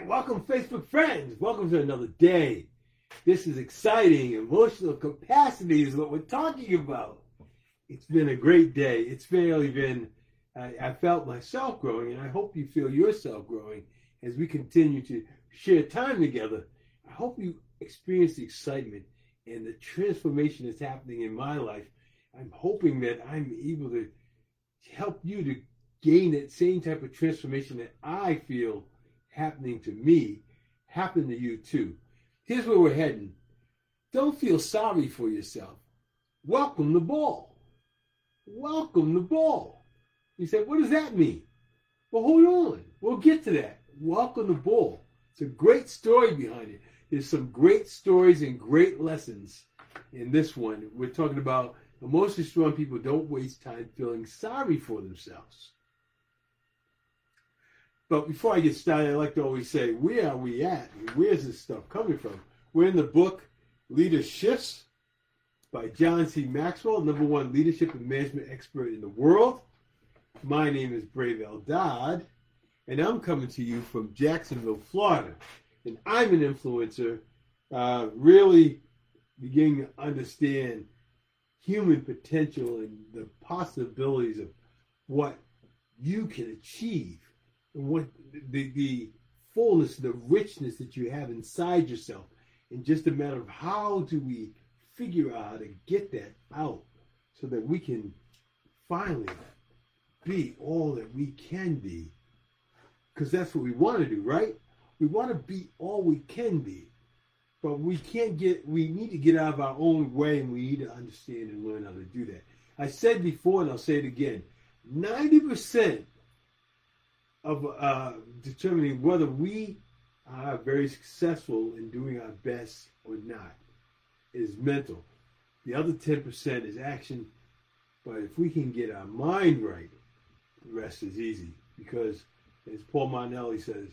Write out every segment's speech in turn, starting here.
right, welcome, Facebook friends. Welcome to another day. This is exciting. Emotional capacity is what we're talking about. It's been a great day. It's really been, I, I felt myself growing, and I hope you feel yourself growing as we continue to share time together. I hope you experience the excitement and the transformation that's happening in my life. I'm hoping that I'm able to help you to gain that same type of transformation that I feel happening to me happen to you too. Here's where we're heading. Don't feel sorry for yourself. Welcome the ball. Welcome the ball. You said, what does that mean? Well, hold on. We'll get to that. Welcome the ball. It's a great story behind it. There's some great stories and great lessons in this one. We're talking about emotionally strong people don't waste time feeling sorry for themselves. But before I get started, I like to always say, where are we at? Where's this stuff coming from? We're in the book Leader Shifts by John C. Maxwell, number one leadership and management expert in the world. My name is Brave Dodd, and I'm coming to you from Jacksonville, Florida. And I'm an influencer, uh, really beginning to understand human potential and the possibilities of what you can achieve what the, the fullness, the richness that you have inside yourself. And just a matter of how do we figure out how to get that out so that we can finally be all that we can be. Because that's what we want to do, right? We want to be all we can be. But we can't get, we need to get out of our own way and we need to understand and learn how to do that. I said before and I'll say it again 90% of uh, determining whether we are very successful in doing our best or not is mental. The other 10% is action. But if we can get our mind right, the rest is easy. Because, as Paul Martinelli says,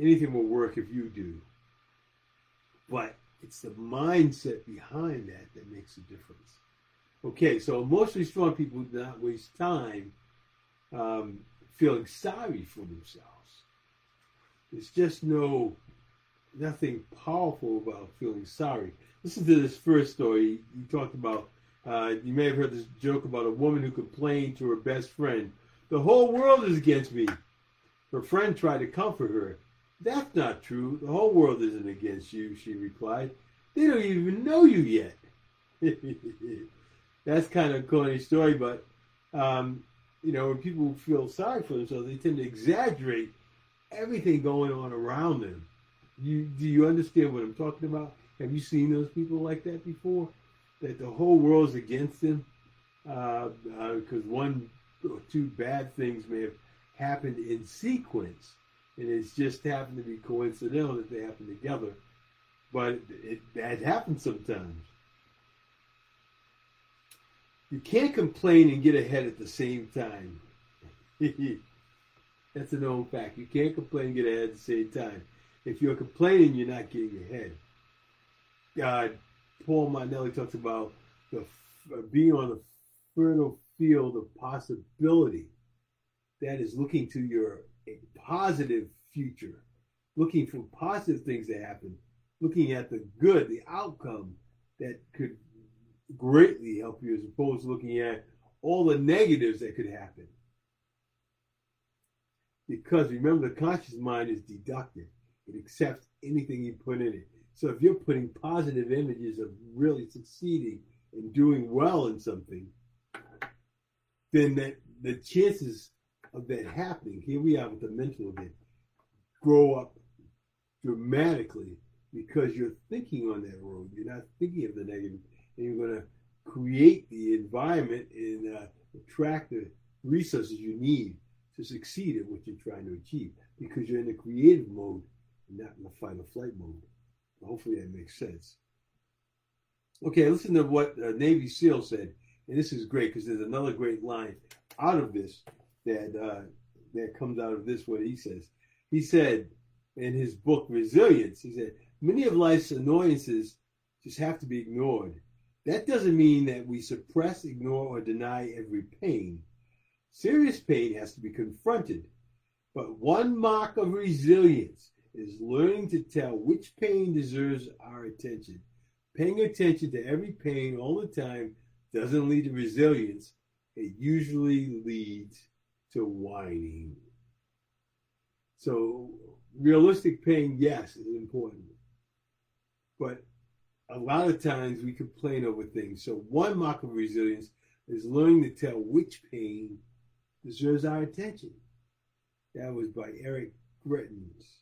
anything will work if you do. But it's the mindset behind that that makes a difference. Okay, so emotionally strong people do not waste time um, feeling sorry for themselves. There's just no nothing powerful about feeling sorry. Listen to this first story. You talked about. Uh, you may have heard this joke about a woman who complained to her best friend, "The whole world is against me." Her friend tried to comfort her. That's not true. The whole world isn't against you, she replied. They don't even know you yet. That's kind of a corny story, but um, you know, when people feel sorry for themselves, they tend to exaggerate everything going on around them. You do you understand what I'm talking about? Have you seen those people like that before? That the whole world's against them because uh, uh, one or two bad things may have happened in sequence, and it's just happened to be coincidental that they happen together. But it, that happens sometimes. You can't complain and get ahead at the same time. That's a known fact. You can't complain and get ahead at the same time. If you're complaining, you're not getting ahead. God, Paul Martinelli talks about the, uh, being on the fertile field of possibility. That is looking to your positive future, looking for positive things to happen, looking at the good, the outcome that could greatly help you as opposed to looking at all the negatives that could happen. Because remember, the conscious mind is deductive, it accepts anything you put in it. So if you're putting positive images of really succeeding and doing well in something, then that the chances of that happening, here we are with the mental again, grow up dramatically because you're thinking on that road. You're not thinking of the negative and you're going to create the environment and uh, attract the resources you need to succeed at what you're trying to achieve because you're in the creative mode and not in the fight or flight mode. Hopefully that makes sense. Okay, listen to what uh, Navy SEAL said, and this is great because there's another great line out of this that uh, that comes out of this. What he says, he said in his book Resilience, he said many of life's annoyances just have to be ignored that doesn't mean that we suppress, ignore, or deny every pain. Serious pain has to be confronted. But one mark of resilience is learning to tell which pain deserves our attention. Paying attention to every pain all the time doesn't lead to resilience. It usually leads to whining. So, realistic pain, yes, is important. But a lot of times we complain over things. So, one mark of resilience is learning to tell which pain deserves our attention. That was by Eric Greitens.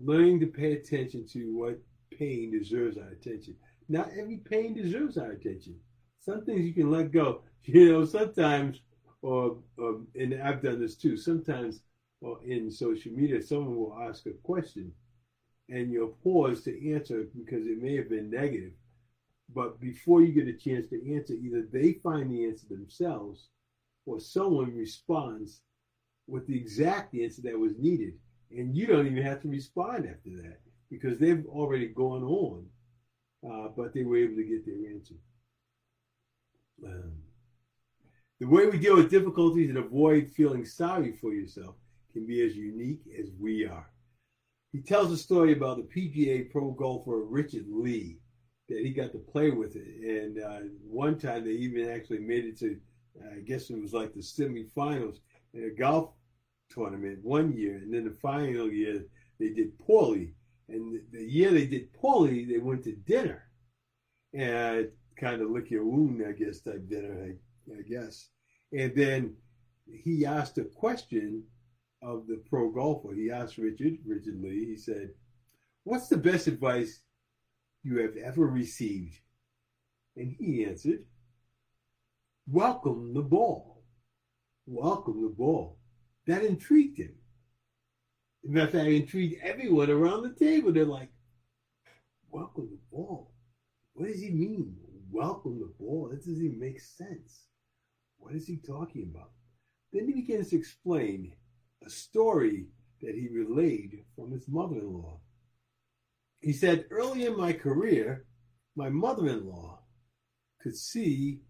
Learning to pay attention to what pain deserves our attention. Not every pain deserves our attention. Some things you can let go. You know, sometimes, or, or and I've done this too. Sometimes, or in social media, someone will ask a question, and you'll pause to answer because it may have been negative. But before you get a chance to answer, either they find the answer themselves, or someone responds with the exact answer that was needed, and you don't even have to respond after that because they've already gone on, uh, but they were able to get their answer. Um, the way we deal with difficulties and avoid feeling sorry for yourself can be as unique as we are. He tells a story about the PGA pro golfer Richard Lee that he got to play with it, and uh, one time they even actually made it to, I guess it was like the semifinals in a golf tournament one year, and then the final year they did poorly, and the year they did poorly, they went to dinner, and kind of lick your wound, I guess, type dinner, I, I guess. And then he asked a question of the pro golfer. He asked Richard, Richard Lee, he said, What's the best advice you have ever received? And he answered, Welcome the ball. Welcome the ball. That intrigued him. In fact, that intrigued everyone around the table. They're like, Welcome the ball. What does he mean? Welcome the ball. That doesn't even make sense. What is he talking about? Then he begins to explain a story that he relayed from his mother in law. He said, Early in my career, my mother in law could see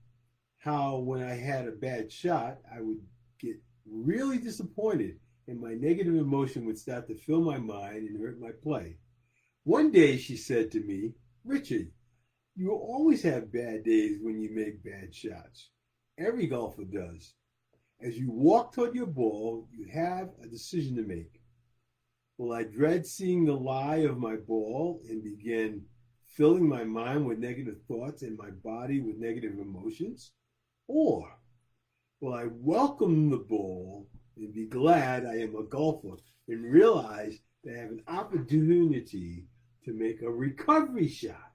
how when I had a bad shot, I would get really disappointed and my negative emotion would start to fill my mind and hurt my play. One day she said to me, Richard, you always have bad days when you make bad shots. Every golfer does. As you walk toward your ball, you have a decision to make. Will I dread seeing the lie of my ball and begin filling my mind with negative thoughts and my body with negative emotions? Or will I welcome the ball and be glad I am a golfer and realize that I have an opportunity to make a recovery shot?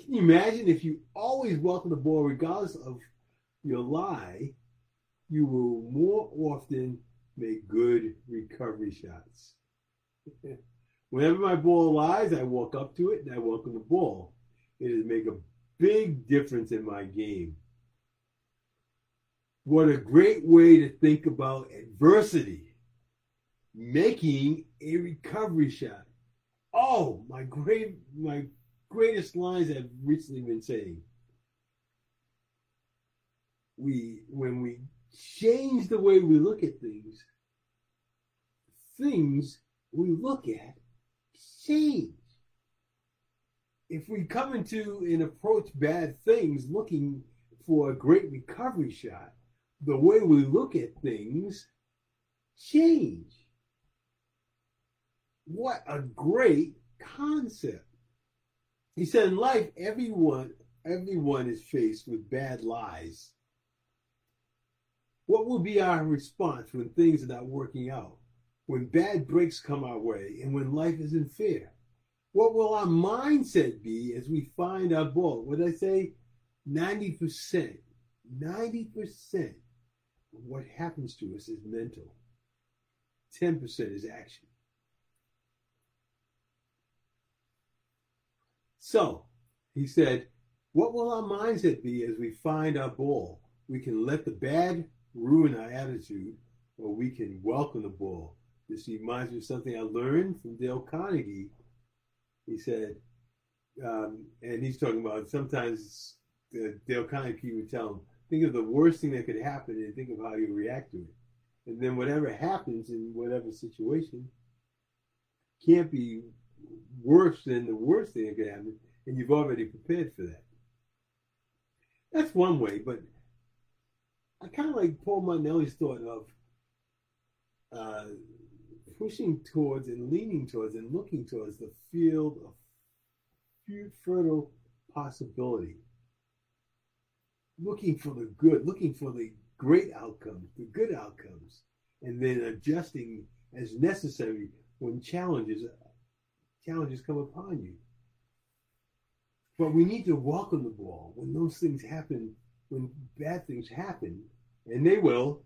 Can you imagine if you always welcome the ball regardless of your lie you will more often make good recovery shots. Whenever my ball lies, I walk up to it and I welcome the ball. It has made a big difference in my game. What a great way to think about adversity. Making a recovery shot. Oh, my great my greatest lines I've recently been saying. We when we change the way we look at things, things we look at change. If we come into and approach bad things looking for a great recovery shot, the way we look at things change. What a great concept. He said in life everyone everyone is faced with bad lies what will be our response when things are not working out? When bad breaks come our way and when life isn't fair? What will our mindset be as we find our ball? What I say? 90%. 90% of what happens to us is mental. 10% is action. So, he said, what will our mindset be as we find our ball? We can let the bad ruin our attitude, or we can welcome the ball. This reminds me of something I learned from Dale Carnegie. He said, um, and he's talking about sometimes uh, Dale Carnegie would tell him, think of the worst thing that could happen and think of how you react to it. And then whatever happens in whatever situation can't be worse than the worst thing that could happen, and you've already prepared for that. That's one way, but I kind of like Paul Martinelli's thought of uh, pushing towards and leaning towards and looking towards the field of fertile possibility. Looking for the good, looking for the great outcomes, the good outcomes, and then adjusting as necessary when challenges challenges come upon you. But we need to welcome the ball when those things happen, when bad things happen, and they will.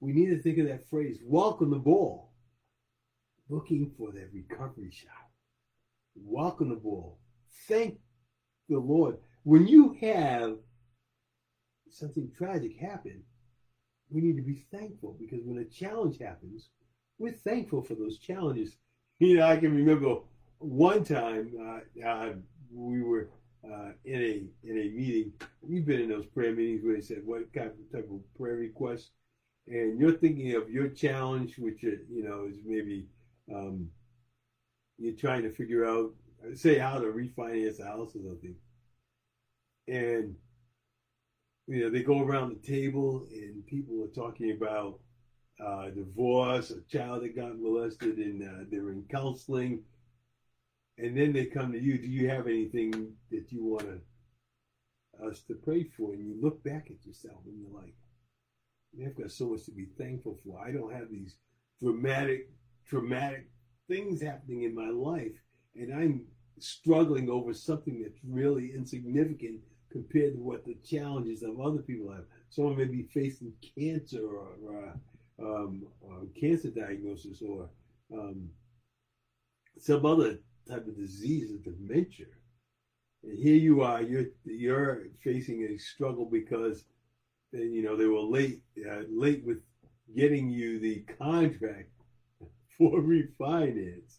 We need to think of that phrase, welcome the ball, looking for that recovery shot. Welcome the ball. Thank the Lord. When you have something tragic happen, we need to be thankful because when a challenge happens, we're thankful for those challenges. You know, I can remember one time uh, uh, we were uh, in a in a meeting. You've been in those prayer meetings where they said what kind of type of prayer request, and you're thinking of your challenge, which uh, you know is maybe um, you're trying to figure out, say, how to refinance a house or something, and you know they go around the table and people are talking about uh, divorce, a child that got molested, and uh, they're in counseling and then they come to you. Do you have anything that you want us to pray for? And you look back at yourself and you're like, I've got so much to be thankful for. I don't have these dramatic, traumatic things happening in my life, and I'm struggling over something that's really insignificant compared to what the challenges of other people have. Someone may be facing cancer or, or, um, or cancer diagnosis or um, some other type of disease of dementia. And here you are, you're you're facing a struggle because you know they were late uh, late with getting you the contract for refinance,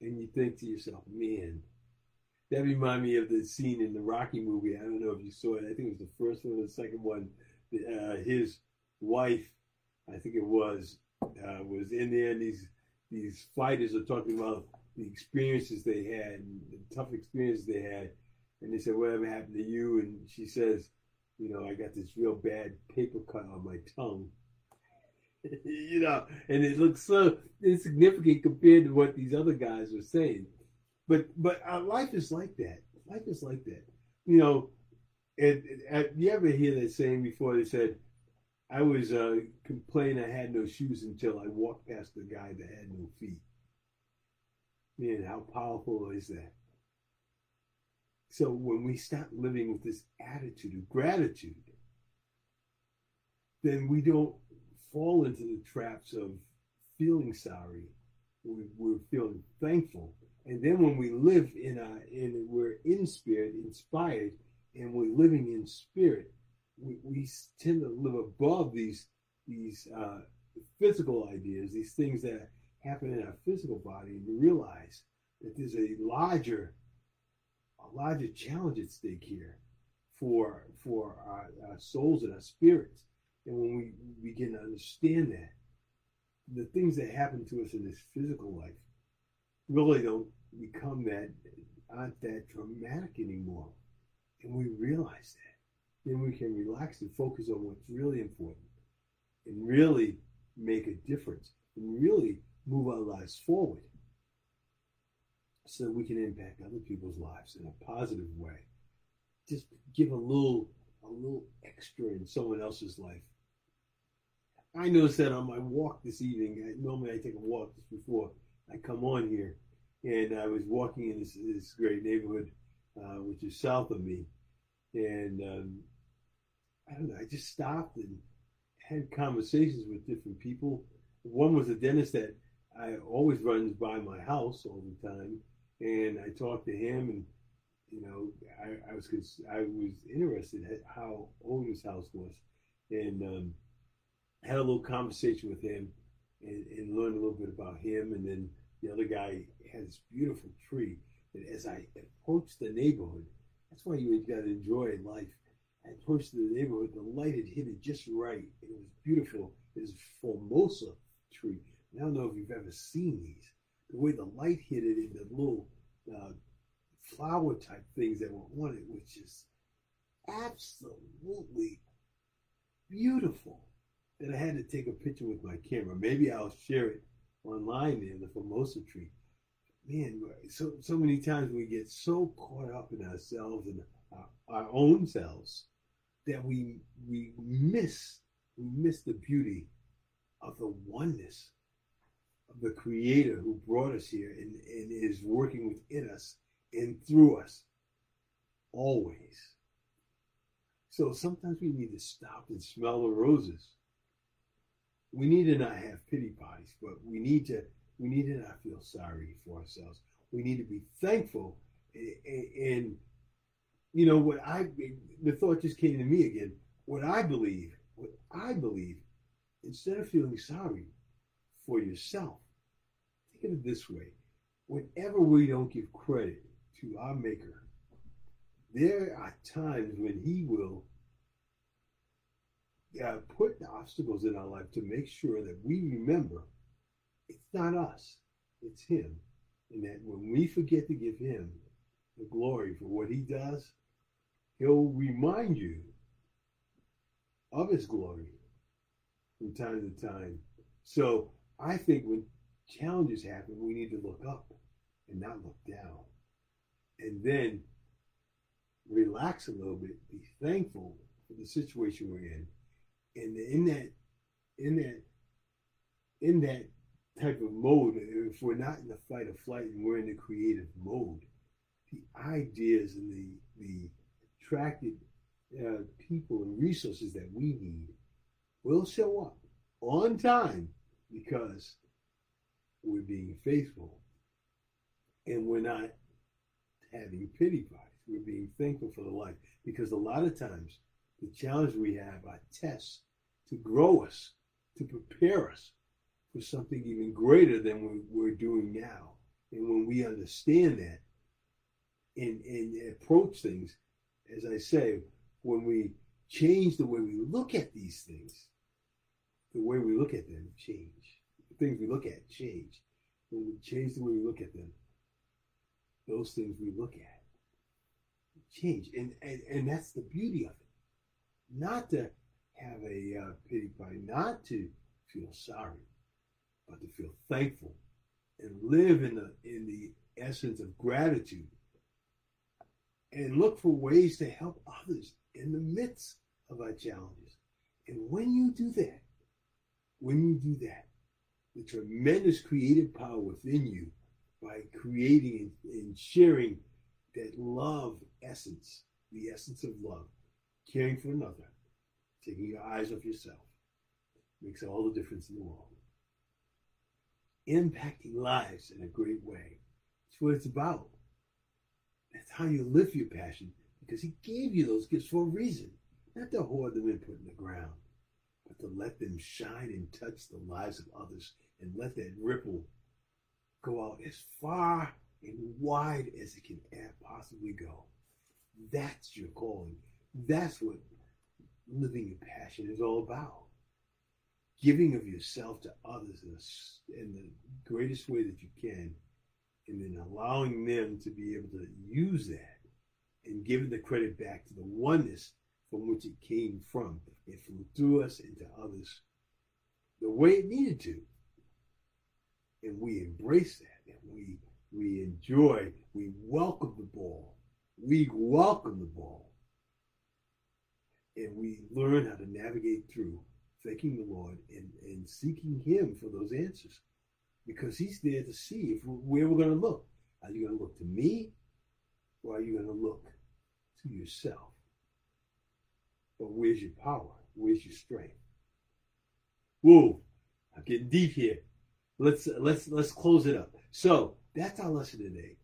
and you think to yourself, man, that reminded me of the scene in the Rocky movie. I don't know if you saw it. I think it was the first one or the second one. Uh, his wife, I think it was, uh, was in there, and these these fighters are talking about the experiences they had, and the tough experiences they had. And they said, Whatever happened to you? And she says, You know, I got this real bad paper cut on my tongue. you know, and it looks so insignificant compared to what these other guys are saying. But but our life is like that. Life is like that. You know, and you ever hear that saying before? They said, "I was uh, complaining I had no shoes until I walked past the guy that had no feet." Man, how powerful is that? So when we start living with this attitude of gratitude, then we don't fall into the traps of feeling sorry. We, we're feeling thankful. And then when we live in a, in we're in spirit, inspired, and we're living in spirit, we, we tend to live above these these uh, physical ideas, these things that happen in our physical body and realize that there's a larger, a larger challenge at stake here for for our, our souls and our spirits. And when we begin to understand that, the things that happen to us in this physical life really don't become that aren't that traumatic anymore. And we realize that. Then we can relax and focus on what's really important and really make a difference and really move our lives forward so that we can impact other people's lives in a positive way. Just give a little a little extra in someone else's life. I noticed that on my walk this evening. Normally I take a walk just before I come on here, and I was walking in this, this great neighborhood, uh, which is south of me, and um, I don't know. I just stopped and had conversations with different people. One was a dentist that I always runs by my house all the time, and I talked to him, and you know, I, I was I was interested at how old his house was, and um, had a little conversation with him, and, and learned a little bit about him, and then the other guy had this beautiful tree, and as I approached the neighborhood, that's why you got to enjoy life. I approached the neighborhood. The light had hit it just right. It was beautiful. It was Formosa tree. I don't know if you've ever seen these. The way the light hit it in the little uh, flower type things that were on it was just absolutely beautiful. And I had to take a picture with my camera. Maybe I'll share it online there, the Formosa tree. Man, so so many times we get so caught up in ourselves and our, our own selves that we we miss we miss the beauty of the oneness the creator who brought us here and, and is working within us and through us always. So sometimes we need to stop and smell the roses. We need to not have pity parties, but we need to we need to not feel sorry for ourselves. We need to be thankful and, and you know what I the thought just came to me again. What I believe, what I believe, instead of feeling sorry for yourself, it this way: whenever we don't give credit to our Maker, there are times when He will uh, put obstacles in our life to make sure that we remember it's not us, it's Him, and that when we forget to give Him the glory for what He does He'll remind you of his glory from time to time. So I think when challenges happen, we need to look up and not look down. And then relax a little bit, be thankful for the situation we're in. And in that, in that, in that type of mode, if we're not in the fight or flight and we're in the creative mode, the ideas and the the attracted uh, people and resources that we need will show up on time because we're being faithful and we're not having pity parties. We're being thankful for the life because a lot of times the challenge we have are tests to grow us, to prepare us for something even greater than we're doing now. And when we understand that and, and approach things as I say, when we change the way we look at these things, the way we look at them change. The things we look at change. When we change the way we look at them, those things we look at change. And, and, and that's the beauty of it. Not to have a uh, pity party, not to feel sorry, but to feel thankful and live in the in the essence of gratitude and look for ways to help others in the midst of our challenges. And when you do that, when you do that, the tremendous creative power within you by creating and sharing that love essence, the essence of love, caring for another, taking your eyes off yourself, makes all the difference in the world. Impacting lives in a great way. That's what it's about. That's how you live your passion because He gave you those gifts for a reason. Not to hoard them and put in the ground, but to let them shine and touch the lives of others and let that ripple go out as far and wide as it can possibly go. That's your calling. That's what living your passion is all about. Giving of yourself to others in the greatest way that you can and then allowing them to be able to use that and giving the credit back to the oneness from which it came from. It flew through us into others the way it needed to. And we embrace that and we we enjoy, we welcome the ball. We welcome the ball. And we learn how to navigate through thanking the Lord and, and seeking Him for those answers because he's there to see if where we're going to look. Are you going to look to me or are you going to look to yourself? But where's your power? Where's your strength? Whoa, I'm getting deep here. Let's let's let's close it up. So that's our lesson today.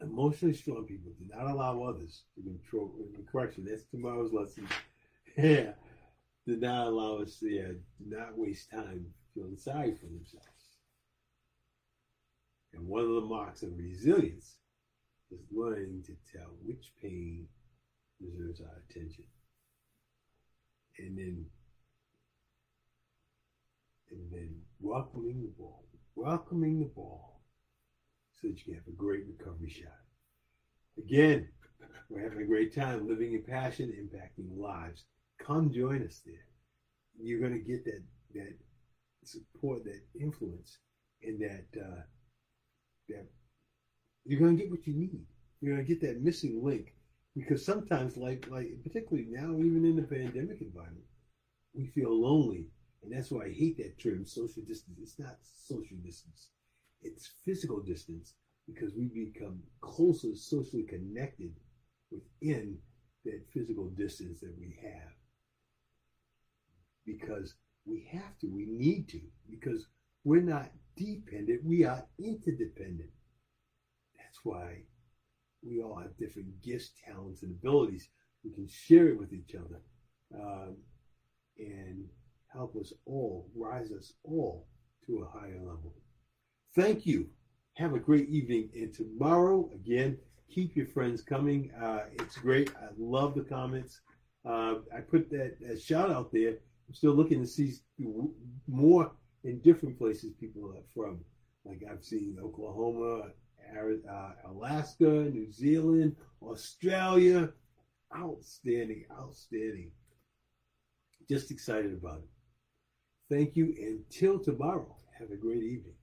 Emotionally strong people do not allow others to control. Correction, that's tomorrow's lesson. yeah, do not allow us. Yeah, do not waste time feeling sorry for themselves. And one of the marks of resilience is learning to tell which pain deserves our attention. And then and then welcoming the ball. Welcoming the ball so that you can have a great recovery shot. Again, we're having a great time living in passion, impacting lives. Come join us there. You're going to get that that support, that influence, and that uh, that you're going to get what you need. You're going to get that missing link because sometimes, like like particularly now, even in the pandemic environment, we feel lonely, and that's why I hate that term social distance. It's not social distance; it's physical distance because we become closer socially connected within that physical distance that we have. Because we have to, we need to, because we're not dependent, we are interdependent. That's why we all have different gifts, talents, and abilities. We can share it with each other um, and help us all, rise us all to a higher level. Thank you. Have a great evening. And tomorrow, again, keep your friends coming. Uh, it's great. I love the comments. Uh, I put that, that shout out there. I'm still looking to see more in different places people are from. Like I've seen Oklahoma, uh, Alaska, New Zealand, Australia. Outstanding, outstanding. Just excited about it. Thank you. Until tomorrow, have a great evening.